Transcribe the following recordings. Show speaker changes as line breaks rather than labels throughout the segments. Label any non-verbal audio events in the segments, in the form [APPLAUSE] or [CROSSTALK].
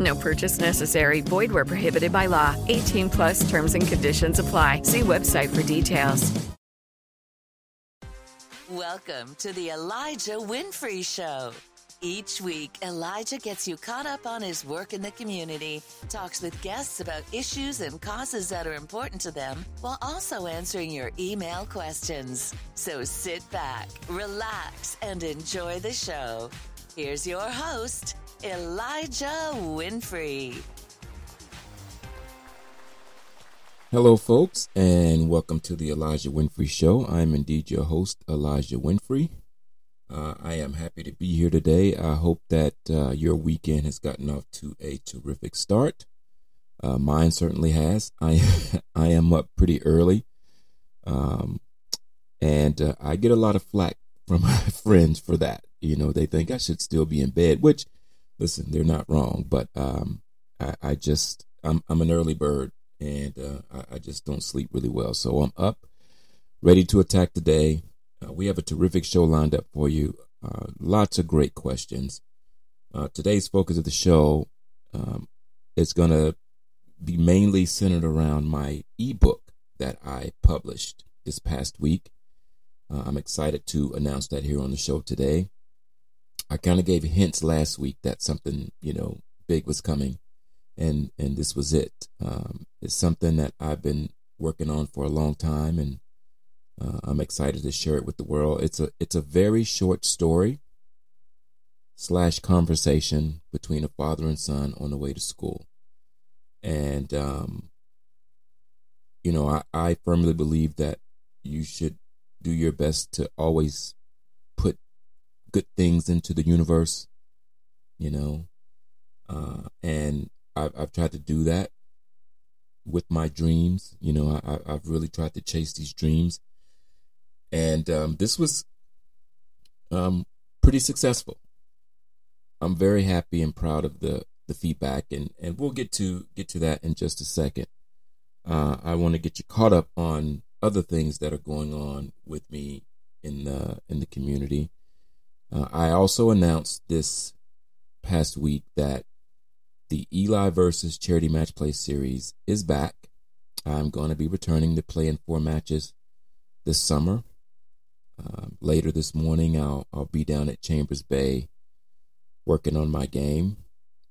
No purchase necessary. Void where prohibited by law. 18 plus terms and conditions apply. See website for details.
Welcome to the Elijah Winfrey Show. Each week, Elijah gets you caught up on his work in the community, talks with guests about issues and causes that are important to them, while also answering your email questions. So sit back, relax, and enjoy the show. Here's your host, Elijah Winfrey.
Hello, folks, and welcome to the Elijah Winfrey Show. I'm indeed your host, Elijah Winfrey. Uh, I am happy to be here today. I hope that uh, your weekend has gotten off to a terrific start. Uh, mine certainly has. I [LAUGHS] I am up pretty early, um, and uh, I get a lot of flack from [LAUGHS] my friends for that. You know, they think I should still be in bed, which, listen, they're not wrong. But um, I, I just I'm I'm an early bird and uh, I, I, just don't sleep really well. So I'm up, ready to attack the day. Uh, we have a terrific show lined up for you. Uh, lots of great questions. Uh, today's focus of the show um, is going to be mainly centered around my ebook that I published this past week. Uh, I'm excited to announce that here on the show today. I kind of gave hints last week that something, you know, big was coming and and this was it. Um, it's something that I've been working on for a long time, and uh, I'm excited to share it with the world. It's a it's a very short story slash conversation between a father and son on the way to school, and um, you know I, I firmly believe that you should do your best to always good things into the universe, you know, uh, and I've, I've tried to do that with my dreams. You know, I, I've really tried to chase these dreams, and um, this was um, pretty successful. I'm very happy and proud of the the feedback, and and we'll get to get to that in just a second. Uh, I want to get you caught up on other things that are going on with me in the in the community. Uh, I also announced this past week that the Eli versus Charity Match Play series is back. I'm going to be returning to play in four matches this summer. Uh, later this morning, I'll I'll be down at Chambers Bay working on my game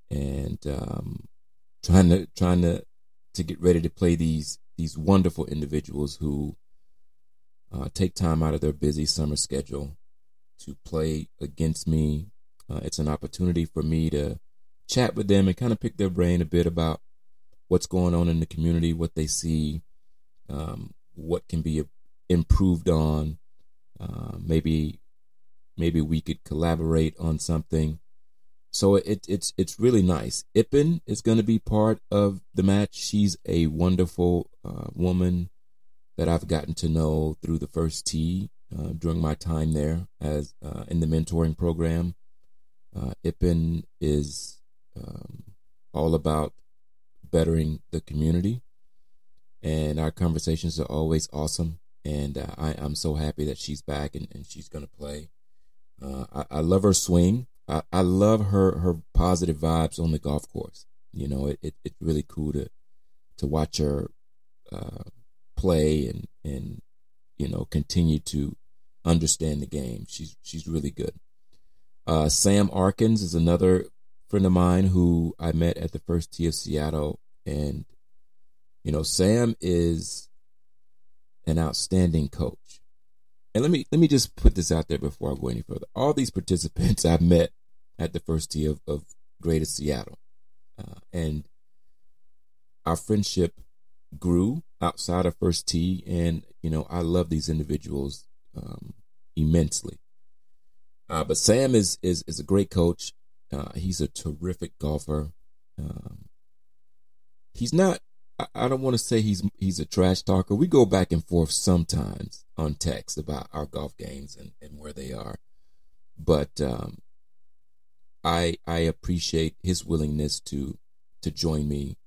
and um, trying to trying to to get ready to play these these wonderful individuals who uh, take time out of their busy summer schedule to play against me. Uh, it's an opportunity for me to chat with them and kind of pick their brain a bit about what's going on in the community, what they see, um, what can be improved on. Uh, maybe maybe we could collaborate on something. So it, it's it's really nice. Ippen is going to be part of the match. She's a wonderful uh, woman that I've gotten to know through the first tee uh, during my time there as uh, in the mentoring program. Uh, is um, all about bettering the community. And our conversations are always awesome. And uh, I, I'm so happy that she's back and, and she's going to play. Uh, I, I, love her swing. I, I love her, her positive vibes on the golf course. You know, it, it it's really cool to to watch her uh, play and and you know continue to understand the game. She's she's really good. Uh, Sam Arkins is another friend of mine who I met at the first tee of Seattle. And, you know, Sam is an outstanding coach. And let me let me just put this out there before I go any further. All these participants [LAUGHS] I've met at the first tee of, of Greater Seattle, uh, and our friendship grew outside of first tee, and you know I love these individuals um, immensely. Uh, but Sam is is is a great coach. Uh, he's a terrific golfer. Um, he's not. I, I don't want to say he's he's a trash talker. We go back and forth sometimes on text about our golf games and, and where they are, but um, I I appreciate his willingness to to join me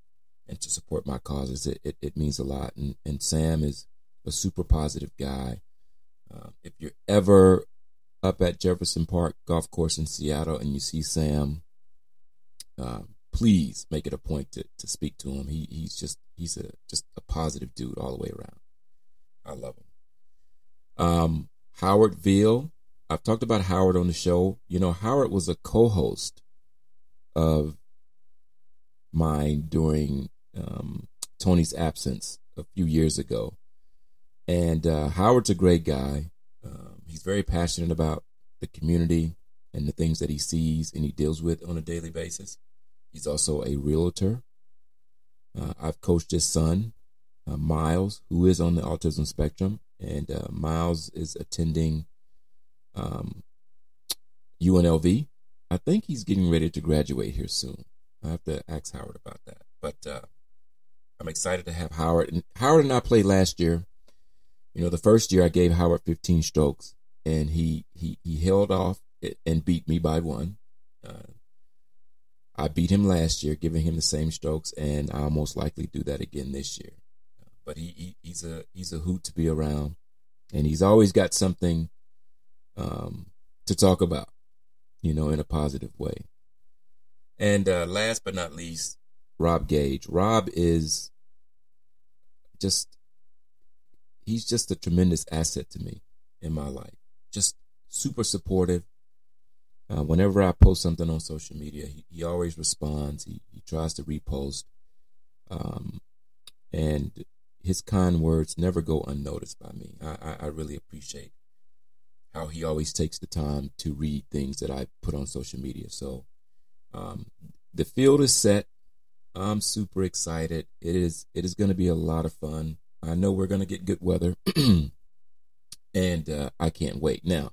and to support my causes. It it, it means a lot. And and Sam is a super positive guy. Uh, if you're ever up at Jefferson Park Golf Course in Seattle and you see Sam, uh, please make it a point to, to speak to him. He he's just he's a just a positive dude all the way around. I love him. Um, Howard Veal. I've talked about Howard on the show. You know, Howard was a co-host of mine during um, Tony's absence a few years ago, and uh, Howard's a great guy. Um, he's very passionate about the community and the things that he sees and he deals with on a daily basis. He's also a realtor. Uh, I've coached his son, uh, Miles, who is on the autism spectrum, and uh, Miles is attending um, UNLV. I think he's getting ready to graduate here soon. I have to ask Howard about that. But uh, I'm excited to have Howard. And Howard and I played last year. You know, the first year I gave Howard 15 strokes, and he he he held off and beat me by one. Uh, I beat him last year, giving him the same strokes, and I'll most likely do that again this year. But he, he he's a he's a hoot to be around, and he's always got something um, to talk about, you know, in a positive way. And uh, last but not least, Rob Gage. Rob is just he's just a tremendous asset to me in my life. Just super supportive, uh, whenever I post something on social media, he, he always responds. He, he tries to repost. Um, and his kind words never go unnoticed by me. I, I, I, really appreciate how he always takes the time to read things that I put on social media. So um, the field is set. I'm super excited. It is it is going to be a lot of fun. I know we're going to get good weather, [CLEARS THROAT] and uh, I can't wait. Now,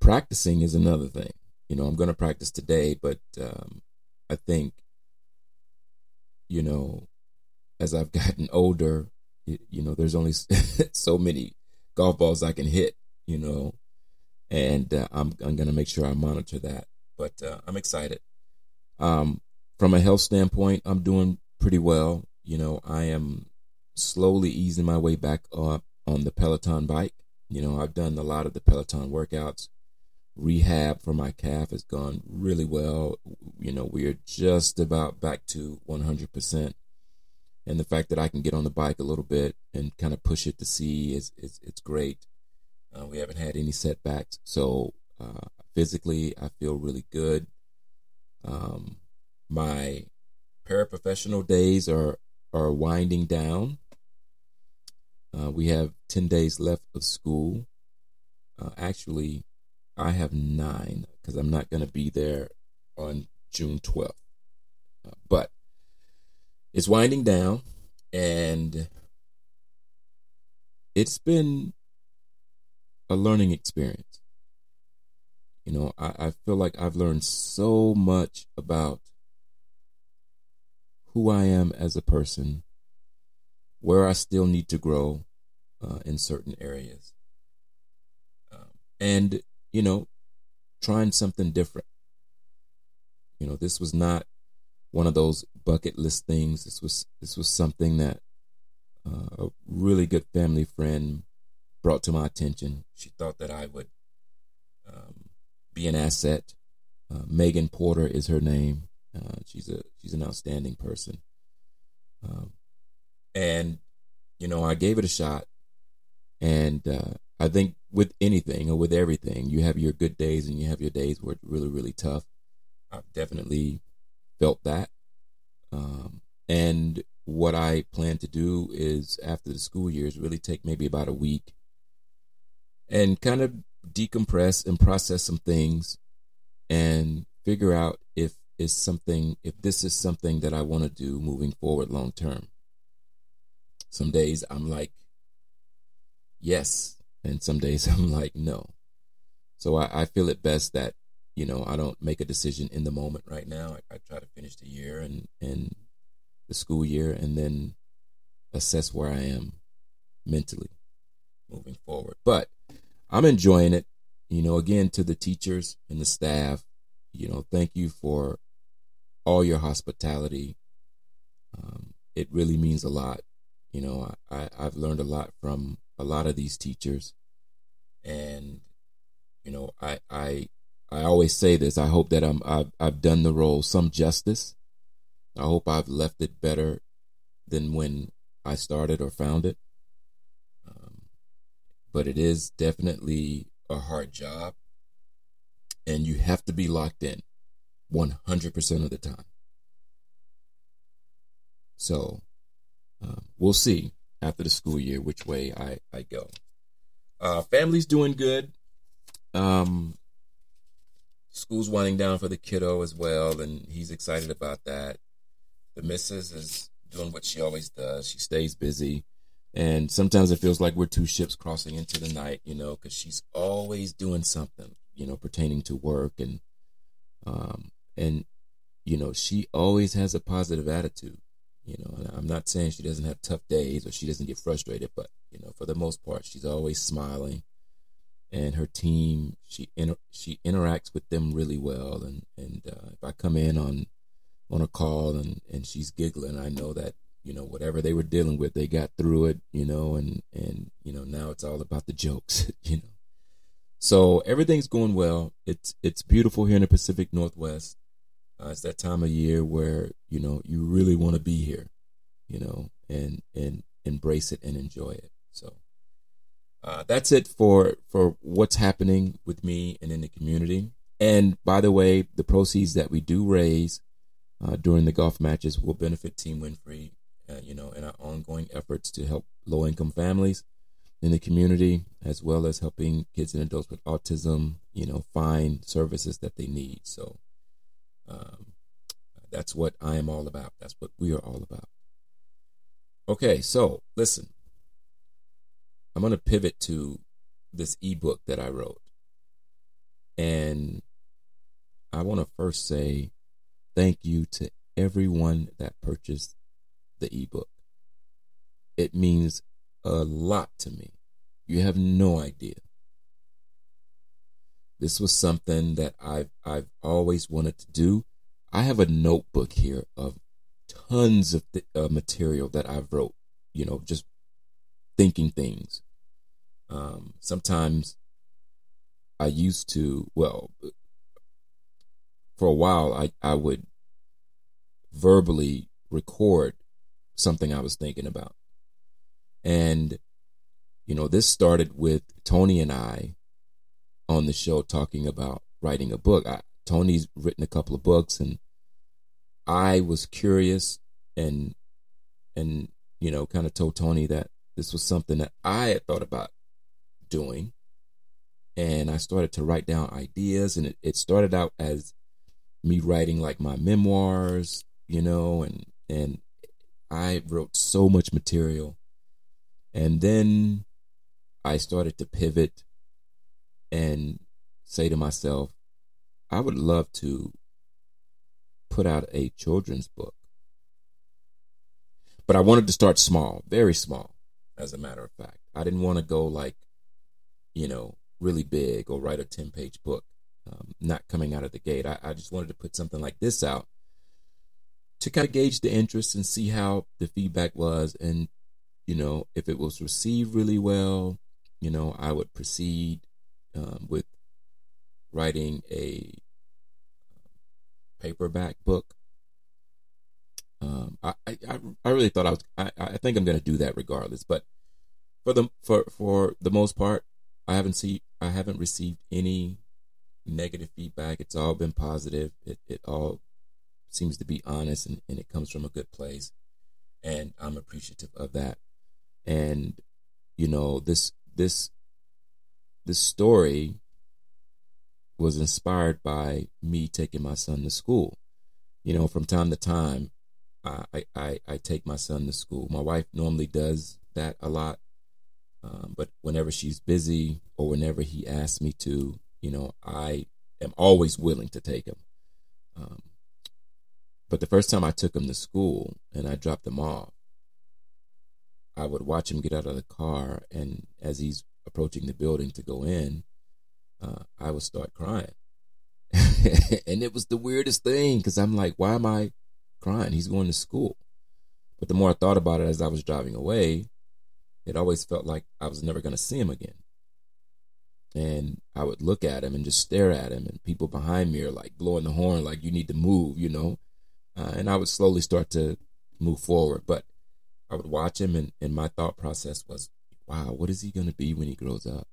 practicing is another thing. You know, I'm going to practice today, but um, I think, you know, as I've [LAUGHS] gotten older, you know, there's only [LAUGHS] so many golf balls I can hit, you know, and uh, I'm I'm going to make sure I monitor that. But uh, I'm excited. Um, from a health standpoint, I'm doing pretty well. You know, I am slowly easing my way back up on the Peloton bike. You know, I've done a lot of the Peloton workouts rehab for my calf has gone really well. You know, we are just about back to 100%. And the fact that I can get on the bike a little bit and kind of push it to see is, is it's great. Uh, we haven't had any setbacks. So uh, physically, I feel really good. Um, my paraprofessional days are are winding down. Uh, we have 10 days left of school. Uh, actually, I have nine because I'm not going to be there on June 12th. Uh, but it's winding down and it's been a learning experience. You know, I, I feel like I've learned so much about who I am as a person, where I still need to grow uh, in certain areas. Um, and you know, trying something different. You know, this was not one of those bucket list things. This was this was something that uh, a really good family friend brought to my attention. She thought that I would um, be an asset. Uh, Megan Porter is her name. Uh, she's a she's an outstanding person. Um, and you know, I gave it a shot, and uh, I think with anything or with everything, you have your good days and you have your days where it's really, really tough. I've definitely felt that. Um, and what I plan to do is after the school year is really take maybe about a week and kind of decompress and process some things and figure out is something if this is something that I want to do moving forward long term. Some days I'm like yes, and some days [LAUGHS] I'm like no. So I, I feel it best that you know I don't make a decision in the moment right now. I, I try to finish the year and and the school year and then assess where I am mentally moving forward. But I'm enjoying it. You know, again, to the teachers and the staff, you know, thank you for all your hospitality. Um, it really means a lot. You know, I, I've learned a lot from a lot of these teachers. And, you know, I, I, I always say this. I hope that I'm, I've, I've done the role some justice. I hope I've left it better than when I started or found it. Um, but it is definitely a hard job, and you have to be locked in 100% of the time. So um, we'll see after the school year which way I, I go. Uh, family's doing good. Um, school's winding down for the kiddo as well, and he's excited about that. The missus is doing what she always does. She stays busy. And sometimes it feels like we're two ships crossing into the night, you know, because she's always doing something, you know, pertaining to work and, um, and, you know, she always has a positive attitude, you know. I'm not saying she doesn't have tough days or she doesn't get frustrated, but you know, for the most part, she's always smiling. And her team, she inter- she interacts with them really well. And and uh, if I come in on on a call and and she's giggling, I know that you know whatever they were dealing with, they got through it. You know, and and you know now it's all about the jokes. [LAUGHS] you know, so everything's going well. It's it's beautiful here in the Pacific Northwest. Uh, it's that time of year where you know you really want to be here, you know, and and embrace it and enjoy it. So uh, that's it for for what's happening with me and in the community. And by the way, the proceeds that we do raise uh, during the golf matches will benefit Team Winfrey, uh, you know, in our ongoing efforts to help low income families in the community, as well as helping kids and adults with autism, you know, find services that they need. So um, that's what I am all about. That's what we are all about. Okay, so listen, I'm going to pivot to this ebook that I wrote. And I want to first say thank you to everyone that purchased the ebook. It means a lot to me. You have no idea. This was something that I've I've always wanted to do. I have a notebook here of tons of th- uh, material that I've wrote. You know, just thinking things. Um, sometimes I used to well, for a while I I would verbally record something I was thinking about, and you know this started with Tony and I on the show talking about writing a book. I, Tony's written a couple of books, and I was curious and and you know kind of told Tony that this was something that I had thought about doing, and I started to write down ideas, and it, it started out as me writing like my memoirs, you know, and and I wrote so much material, and then I started to pivot and say to myself, I would love to put out a children's book. But I wanted to start small, very small, as a matter of fact. I didn't want to go like, you know, really big or write a 10 page book, um, not coming out of the gate. I, I just wanted to put something like this out to kind of gauge the interest and see how the feedback was. And, you know, if it was received really well, you know, I would proceed um, with writing a paperback book. Um, I, I, I really thought I was, I, I think I'm going to do that regardless, but for the, for, for the most part, I haven't seen, I haven't received any negative feedback. It's all been positive. It, it all seems to be honest and, and it comes from a good place. and I'm appreciative of that. And you know, this this this story was inspired by me taking my son to school. You know, from time to time, I I, I take my son to school. My wife normally does that a lot, um, but whenever she's busy or whenever he asks me to, you know, I am always willing to take him. Um, but the first time I took him to school and I dropped him off, I would watch him get out of the car, and as he's approaching the building to go in, uh, I would start crying. [LAUGHS] and it was the weirdest thing because I'm like, why am I crying? He's going to school. But the more I thought about it as I was driving away, it always felt like I was never going to see him again. And I would look at him and just stare at him, and people behind me are like blowing the horn, like, you need to move, you know? Uh, and I would slowly start to move forward. But I would watch him, and, and my thought process was, wow, what is he going to be when he grows up?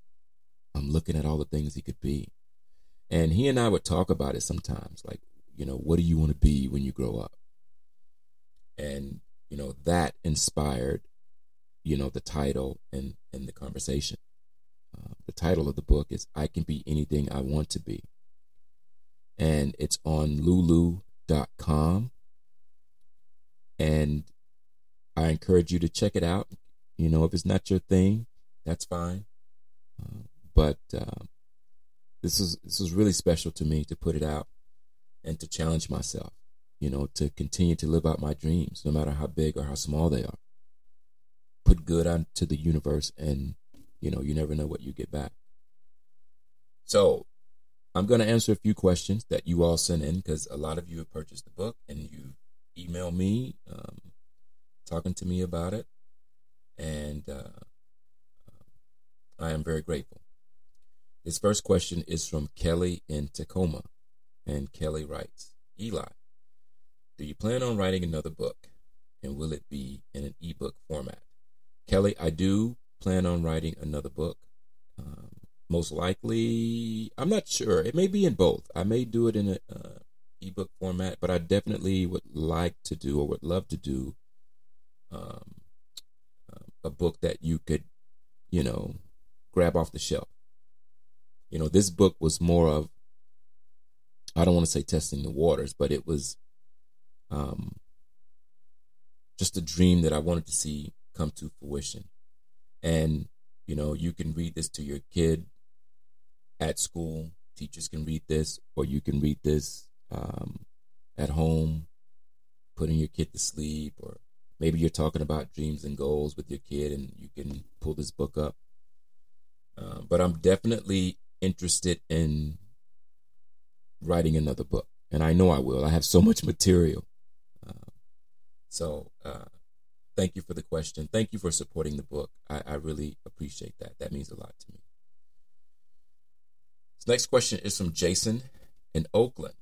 I'm looking at all the things he could be. And he and I would talk about it sometimes, like, you know, what do you want to be when you grow up? And, you know, that inspired, you know, the title and, and the conversation. Uh, the title of the book is I Can Be Anything I Want to Be. And it's on lulu.com. And I encourage you to check it out. You know, if it's not your thing, that's fine. Uh, but uh, this is this was really special to me to put it out and to challenge myself. You know, to continue to live out my dreams, no matter how big or how small they are. Put good onto the universe, and you know, you never know what you get back. So, I'm going to answer a few questions that you all sent in because a lot of you have purchased the book and you email me um, talking to me about it, and uh, I am very grateful. His first question is from Kelly in Tacoma, and Kelly writes Eli, do you plan on writing another book, and will it be in an ebook format? Kelly, I do plan on writing another book. Um, most likely, I'm not sure. It may be in both. I may do it in an uh, ebook format, but I definitely would like to do or would love to do um, a book that you could, you know, grab off the shelf. You know, this book was more of, I don't want to say testing the waters, but it was um, just a dream that I wanted to see come to fruition. And, you know, you can read this to your kid at school. Teachers can read this, or you can read this um, at home, putting your kid to sleep, or maybe you're talking about dreams and goals with your kid and you can pull this book up. Uh, but I'm definitely interested in writing another book, and I know I will. I have so much material. Uh, so, uh, thank you for the question. Thank you for supporting the book. I, I really appreciate that. That means a lot to me. This next question is from Jason in Oakland.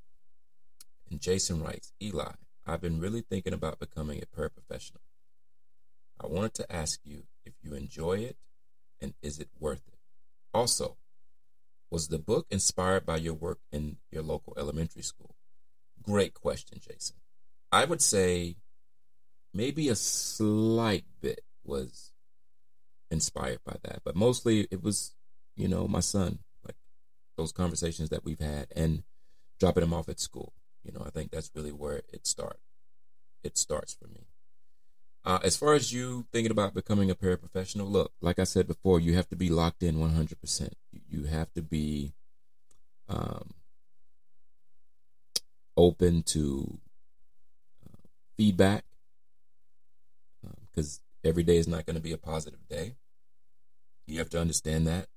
And Jason writes Eli, I've been really thinking about becoming a paraprofessional. I wanted to ask you if you enjoy it and is it worth it? Also, was the book inspired by your work in your local elementary school? Great question, Jason. I would say maybe a slight bit was inspired by that, but mostly it was, you know, my son, like those conversations that we've had and dropping him off at school. You know, I think that's really where it start. It starts for me. Uh, as far as you thinking about becoming a paraprofessional, look, like I said before, you have to be locked in 100%. You have to be um, open to uh, feedback because um, every day is not going to be a positive day. You have to understand that.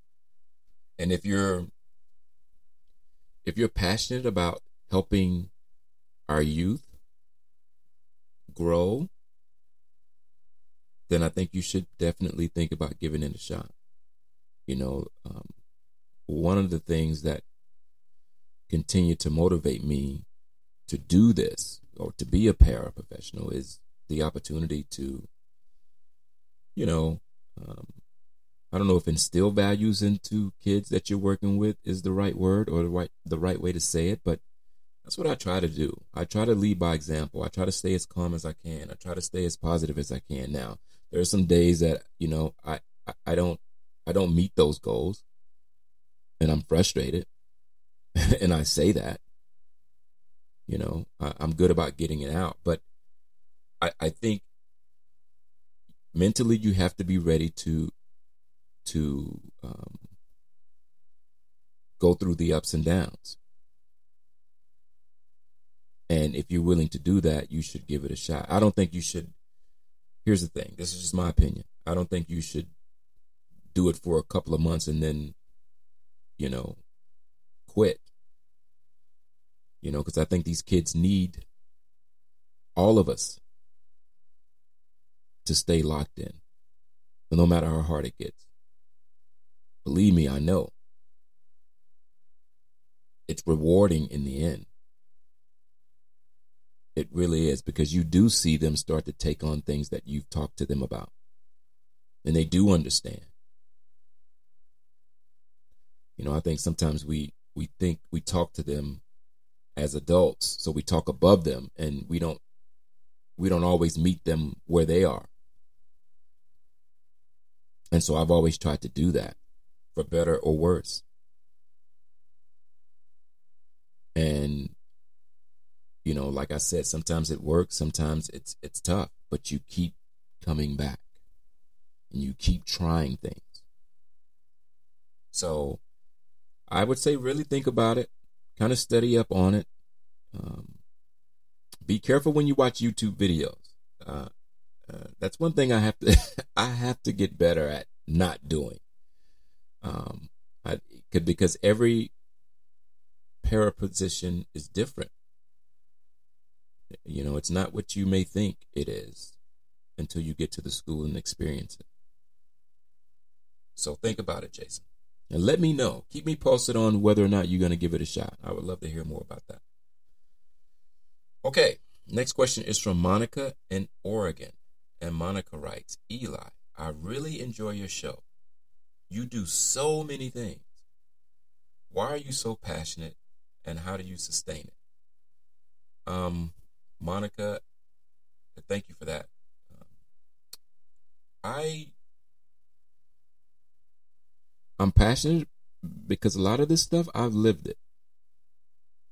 And if you're if you're passionate about helping our youth grow then I think you should definitely think about giving it a shot. You know, um, one of the things that continue to motivate me to do this or to be a paraprofessional is the opportunity to, you know, um, I don't know if instill values into kids that you're working with is the right word or the right the right way to say it, but That's what I try to do. I try to lead by example. I try to stay as calm as I can. I try to stay as positive as I can. Now, there are some days that, you know, I, I, I don't I don't meet those goals and I'm frustrated. [LAUGHS] and I say that. You know, I, am good about getting it out. But I, I think mentally you have to be ready to to um, go through the ups and downs. And if you're willing to do that, you should give it a shot. I don't think you should. Here's the thing this is just my opinion. I don't think you should do it for a couple of months and then, you know, quit. You know, because I think these kids need all of us to stay locked in, no matter how hard it gets. Believe me, I know. It's rewarding in the end. It really is because you do see them start to take on things that you've talked to them about. And they do understand. You know, I think sometimes we we think we talk to them as adults, so we talk above them and we don't we don't always meet them where they are. And so I've always tried to do that for better or worse. And you know, like I said, sometimes it works, sometimes it's it's tough, but you keep coming back and you keep trying things. So I would say really think about it, kind of study up on it. Um, be careful when you watch YouTube videos. Uh, uh, that's one thing I have to [LAUGHS] I have to get better at not doing. Um, I because every para position is different. You know, it's not what you may think it is until you get to the school and experience it. So think about it, Jason. And let me know. Keep me posted on whether or not you're going to give it a shot. I would love to hear more about that. Okay, next question is from Monica in Oregon. And Monica writes Eli, I really enjoy your show. You do so many things. Why are you so passionate and how do you sustain it? Um, Monica, thank you for that. Um, I I'm passionate because a lot of this stuff I've lived it.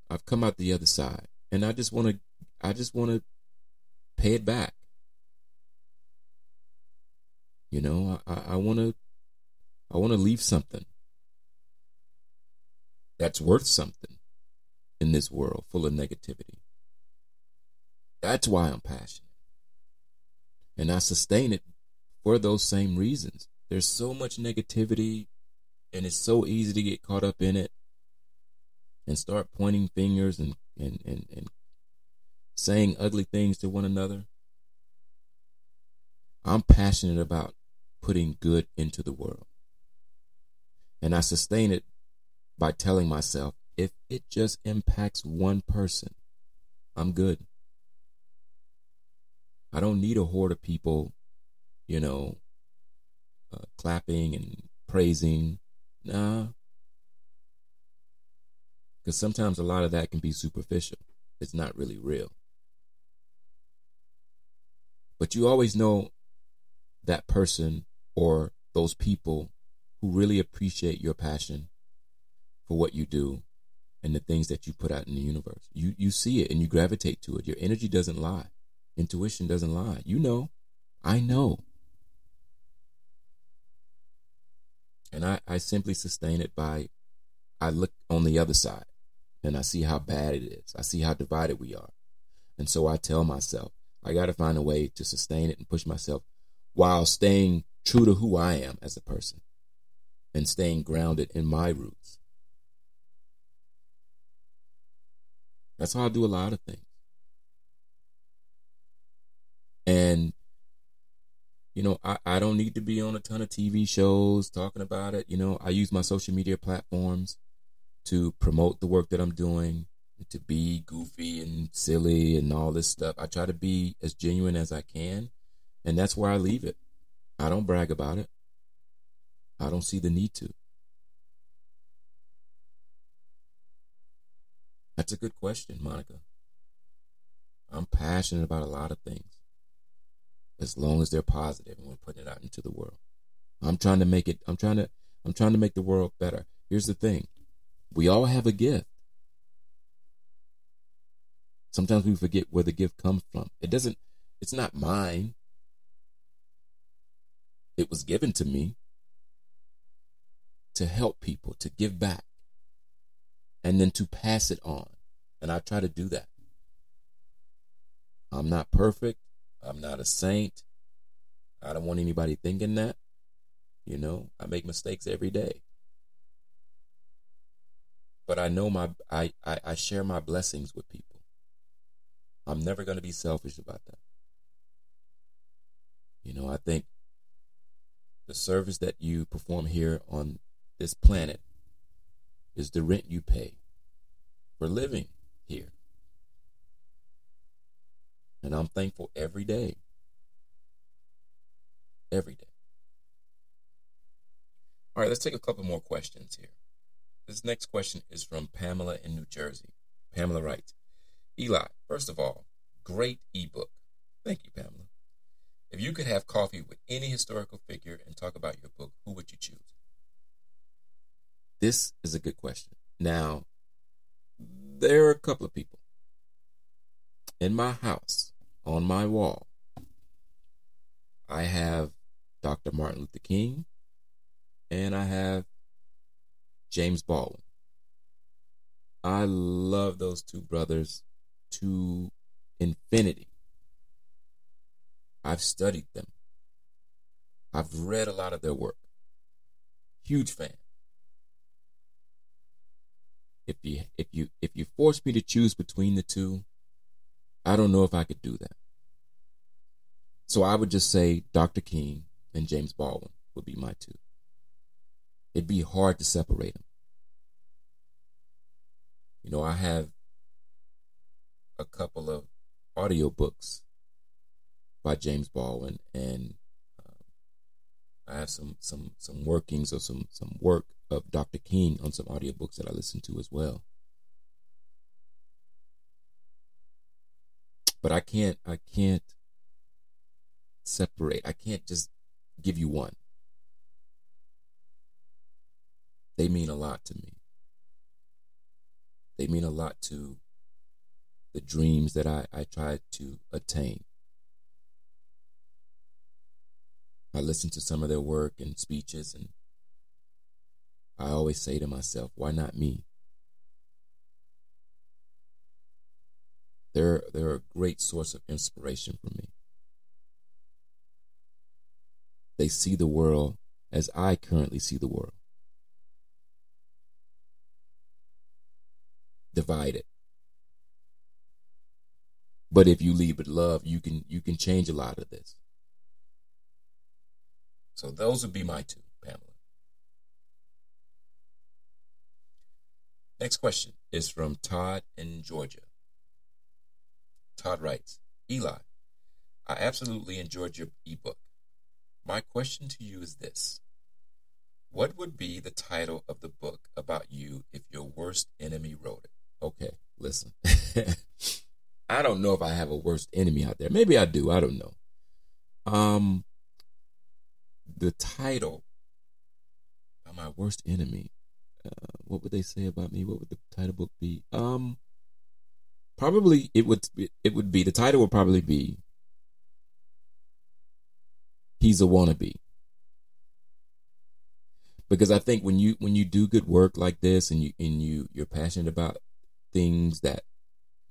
I've come out the other side, and I just want to I just want to pay it back. You know, I want to I want to leave something that's worth something in this world full of negativity. That's why I'm passionate. And I sustain it for those same reasons. There's so much negativity, and it's so easy to get caught up in it and start pointing fingers and, and, and, and saying ugly things to one another. I'm passionate about putting good into the world. And I sustain it by telling myself if it just impacts one person, I'm good. I don't need a horde of people, you know, uh, clapping and praising. Nah. Because sometimes a lot of that can be superficial. It's not really real. But you always know that person or those people who really appreciate your passion for what you do and the things that you put out in the universe. You you see it and you gravitate to it. Your energy doesn't lie. Intuition doesn't lie. You know. I know. And I, I simply sustain it by I look on the other side and I see how bad it is. I see how divided we are. And so I tell myself, I got to find a way to sustain it and push myself while staying true to who I am as a person and staying grounded in my roots. That's how I do a lot of things. And, you know, I, I don't need to be on a ton of TV shows talking about it. You know, I use my social media platforms to promote the work that I'm doing, to be goofy and silly and all this stuff. I try to be as genuine as I can. And that's where I leave it. I don't brag about it. I don't see the need to. That's a good question, Monica. I'm passionate about a lot of things. As long as they're positive and we're putting it out into the world. I'm trying to make it I'm trying to I'm trying to make the world better. Here's the thing. We all have a gift. Sometimes we forget where the gift comes from. It doesn't it's not mine. It was given to me to help people, to give back, and then to pass it on. And I try to do that. I'm not perfect. I'm not a saint. I don't want anybody thinking that. You know, I make mistakes every day. But I know my I, I, I share my blessings with people. I'm never gonna be selfish about that. You know, I think the service that you perform here on this planet is the rent you pay for living here. And I'm thankful every day. Every day. All right, let's take a couple more questions here. This next question is from Pamela in New Jersey. Pamela writes Eli, first of all, great ebook. Thank you, Pamela. If you could have coffee with any historical figure and talk about your book, who would you choose? This is a good question. Now, there are a couple of people in my house, on my wall. I have Dr. Martin Luther King and I have James Baldwin. I love those two brothers to infinity. I've studied them. I've read a lot of their work. Huge fan. If you if you if you force me to choose between the two, I don't know if I could do that. So I would just say Dr. King and James Baldwin would be my two. It'd be hard to separate them. You know, I have a couple of audiobooks by James Baldwin, and um, I have some some some workings or some some work of Dr. King on some audiobooks that I listen to as well. But I can't I can't separate. I can't just give you one. They mean a lot to me. They mean a lot to the dreams that I, I try to attain. I listen to some of their work and speeches, and I always say to myself, why not me? They're, they're a great source of inspiration for me. They see the world as I currently see the world. Divided. But if you leave with love, you can you can change a lot of this. So those would be my two, Pamela. Next question is from Todd in Georgia. Todd writes, Eli, I absolutely enjoyed your ebook. My question to you is this. What would be the title of the book about you if your worst enemy wrote it? Okay, listen. [LAUGHS] I don't know if I have a worst enemy out there. Maybe I do. I don't know. Um, the title of my worst enemy. Uh, what would they say about me? What would the title book be? Um, probably it would it would be the title would probably be he's a wannabe because I think when you when you do good work like this and you and you you're passionate about things that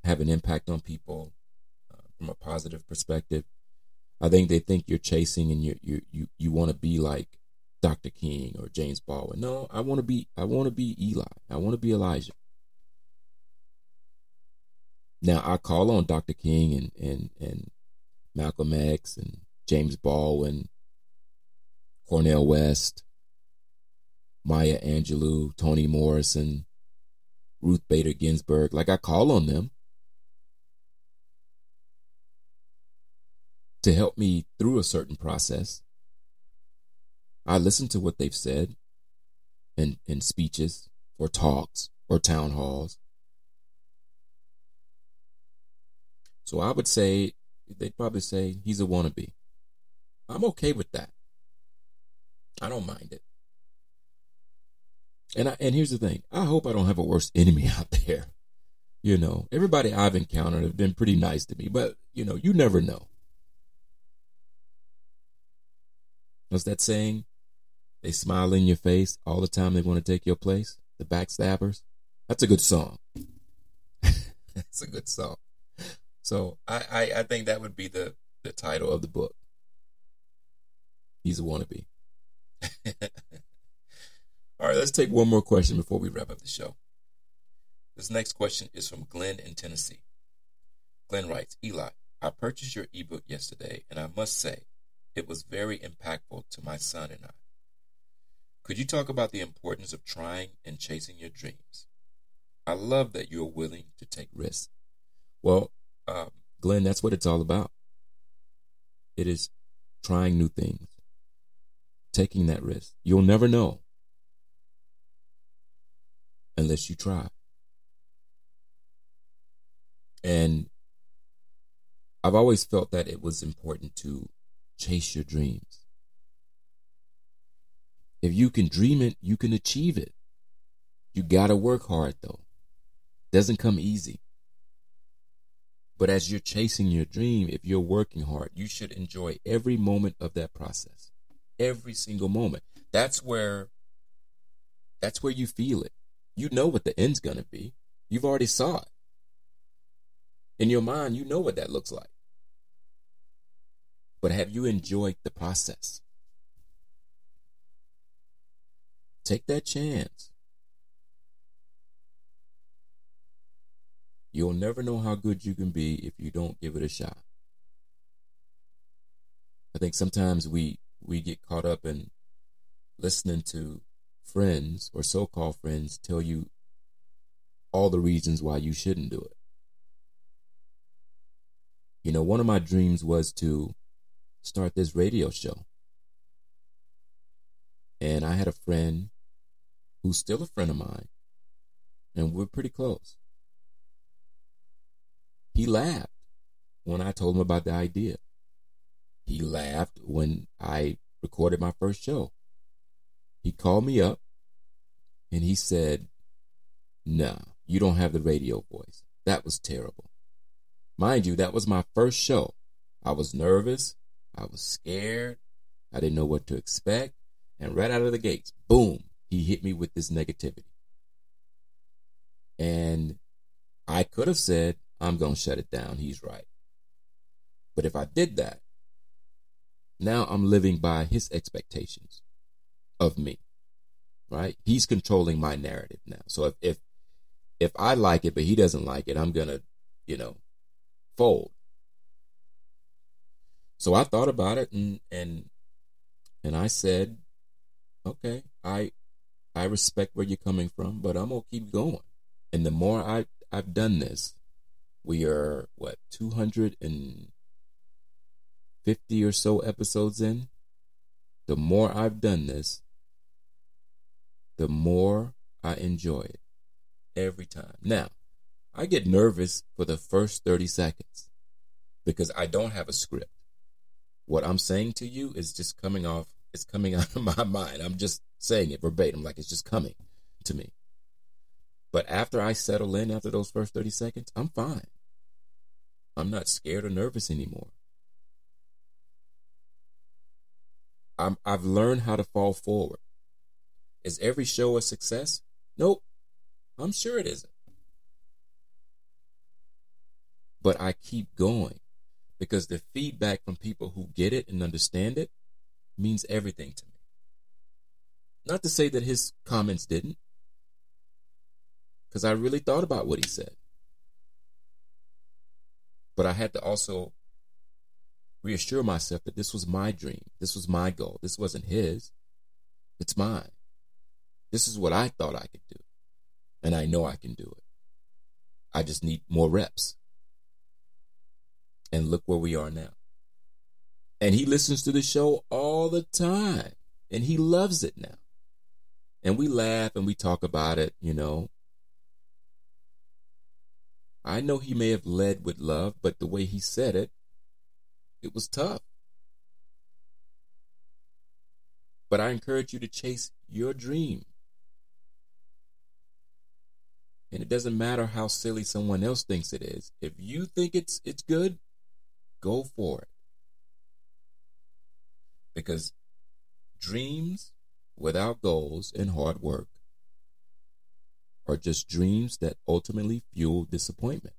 have an impact on people uh, from a positive perspective, I think they think you're chasing and you you you you want to be like Dr. King or James Baldwin. No, I want to be I want to be Eli. I want to be Elijah. Now I call on Dr. King and and and Malcolm X and James Baldwin, Cornel West, Maya Angelou, Toni Morrison, Ruth Bader Ginsburg. Like I call on them to help me through a certain process. I listen to what they've said in, in speeches or talks or town halls. So I would say they'd probably say he's a wannabe. I'm okay with that. I don't mind it. And I, and here's the thing. I hope I don't have a worse enemy [LAUGHS] out there. You know, everybody I've encountered have been pretty nice to me, but you know, you never know. What's that saying? They smile in your face all the time they want to take your place. The backstabbers. That's a good song. [LAUGHS] That's a good song. So I, I, I think that would be the, the title of the book. He's a wannabe. [LAUGHS] All right, let's take one more question before we wrap up the show. This next question is from Glenn in Tennessee. Glenn writes Eli, I purchased your ebook yesterday, and I must say, it was very impactful to my son and I. Could you talk about the importance of trying and chasing your dreams? I love that you're willing to take risks. Well, um, Glenn, that's what it's all about. It is trying new things, taking that risk. You'll never know unless you try. And I've always felt that it was important to chase your dreams. If you can dream it, you can achieve it. You got to work hard though. Doesn't come easy. But as you're chasing your dream, if you're working hard, you should enjoy every moment of that process. Every single moment. That's where that's where you feel it. You know what the end's going to be. You've already saw it. In your mind, you know what that looks like. But have you enjoyed the process? Take that chance. You'll never know how good you can be if you don't give it a shot. I think sometimes we we get caught up in listening to friends or so-called friends tell you all the reasons why you shouldn't do it. You know, one of my dreams was to start this radio show. And I had a friend who's still a friend of mine, and we're pretty close. He laughed when I told him about the idea. He laughed when I recorded my first show. He called me up and he said, Nah, you don't have the radio voice. That was terrible. Mind you, that was my first show. I was nervous. I was scared. I didn't know what to expect. And right out of the gates, boom, he hit me with this negativity. And I could have said, I'm going to shut it down. He's right. But if I did that, now I'm living by his expectations of me. Right? He's controlling my narrative now. So if if if I like it but he doesn't like it, I'm going to, you know, fold. So I thought about it and and and I said, okay, I I respect where you're coming from, but I'm gonna keep going. And the more I I've done this, we are what 250 or so episodes in. The more I've done this, the more I enjoy it every time. Now, I get nervous for the first 30 seconds because I don't have a script what I'm saying to you is just coming off, it's coming [LAUGHS] out of my mind. I'm just saying it verbatim, like it's just coming to me. But after I settle in after those first 30 seconds, I'm fine. I'm not scared or nervous anymore. I'm, I've learned how to fall forward. Is every show a success? Nope. I'm sure it isn't. But I keep going because the feedback from people who get it and understand it means everything to me. Not to say that his comments didn't, because I really thought about what he said. But I had to also reassure myself that this was my dream. This was my goal. This wasn't his. It's mine. This is what I thought I could do. And I know I can do it. I just need more reps. And look where we are now. And he listens to the show all the time. And he loves it now. And we laugh and we talk about it, you know. I know he may have led with love, but the way he said it, it was tough. But I encourage you to chase your dream. And it doesn't matter how silly someone else thinks it is. If you think it's it's good, go for it. Because dreams without goals and hard work are just dreams that ultimately fuel disappointment.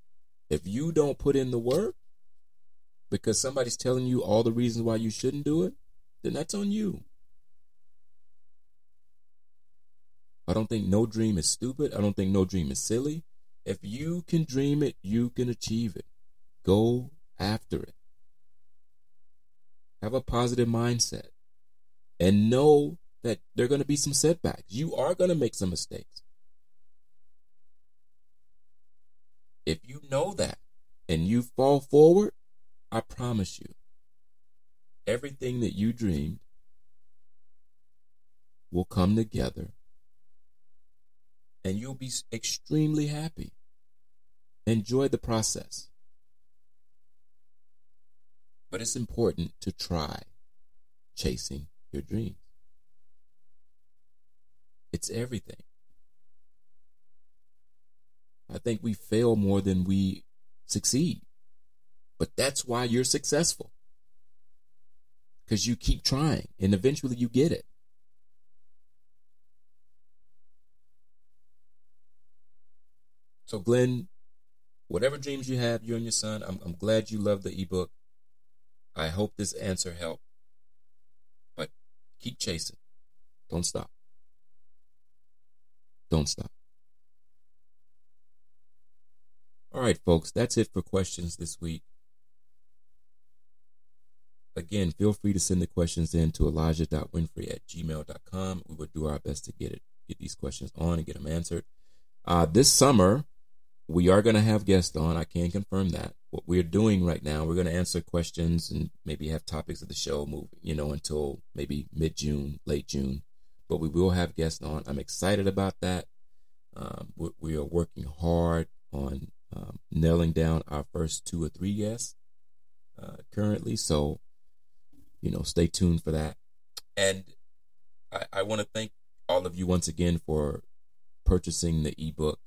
If you don't put in the work because somebody's telling you all the reasons why you shouldn't do it, then that's on you. I don't think no dream is stupid. I don't think no dream is silly. If you can dream it, you can achieve it. Go after it. Have a positive mindset and know that there are going to be some setbacks. You are going to make some mistakes. If you know that and you fall forward, I promise you, everything that you dreamed will come together and you'll be extremely happy. Enjoy the process. But it's important to try chasing your dreams. It's everything. I think we fail more than we succeed. But that's why you're successful. Because you keep trying and eventually you get it. So, Glenn, whatever dreams you have, you and your son, I'm, I'm glad you love the ebook. I hope this answer helped. But keep chasing. Don't stop. Don't stop. All right, folks, that's it for questions this week. Again, feel free to send the questions in to elijah.winfrey at gmail.com. We will do our best to get it, get these questions on and get them answered. Uh, this summer, we are going to have guests on. I can confirm that. What we're doing right now, we're going to answer questions and maybe have topics of the show move, you know, until maybe mid June, late June. But we will have guests on. I'm excited about that. Um, we, we, are working hard on um, nailing down our first two or three guests uh, currently. So, you know, stay tuned for that. And I, I want to thank all of you once again for purchasing the ebook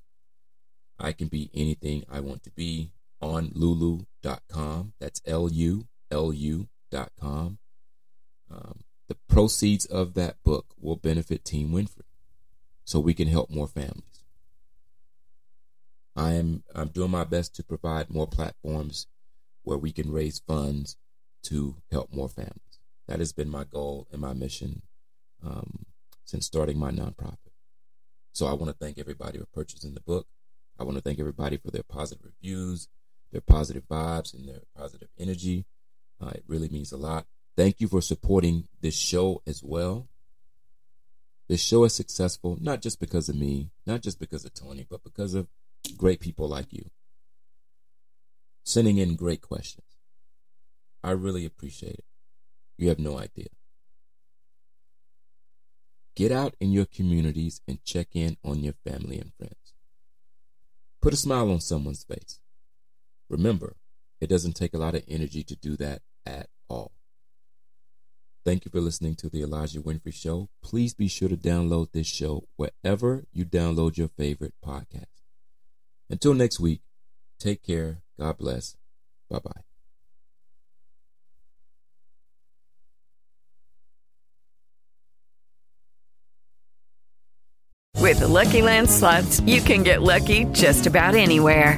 I can be anything I want to be on lulu.com. That's L U L U.com. Um, the proceeds of that book will benefit Team Winfrey so we can help more families. I am I'm doing my best to provide more platforms where we can raise funds to help more families. That has been my goal and my mission um, since starting my nonprofit. So I want to thank everybody for purchasing the book. I want to thank everybody for their positive reviews, their positive vibes, and their positive energy. Uh, it really means a lot. Thank you for supporting this show as well. This show is successful not just because of me, not just because of Tony, but because of great people like you sending in great questions. I really appreciate it. You have no idea. Get out in your communities and check in on your family and friends. Put a smile on someone's face. Remember, it doesn't take a lot of energy to do that at all. Thank you for listening to the Elijah Winfrey Show. Please be sure to download this show wherever you download your favorite podcast. Until next week, take care. God bless. Bye bye.
With the Lucky Land slots, you can get lucky just about anywhere.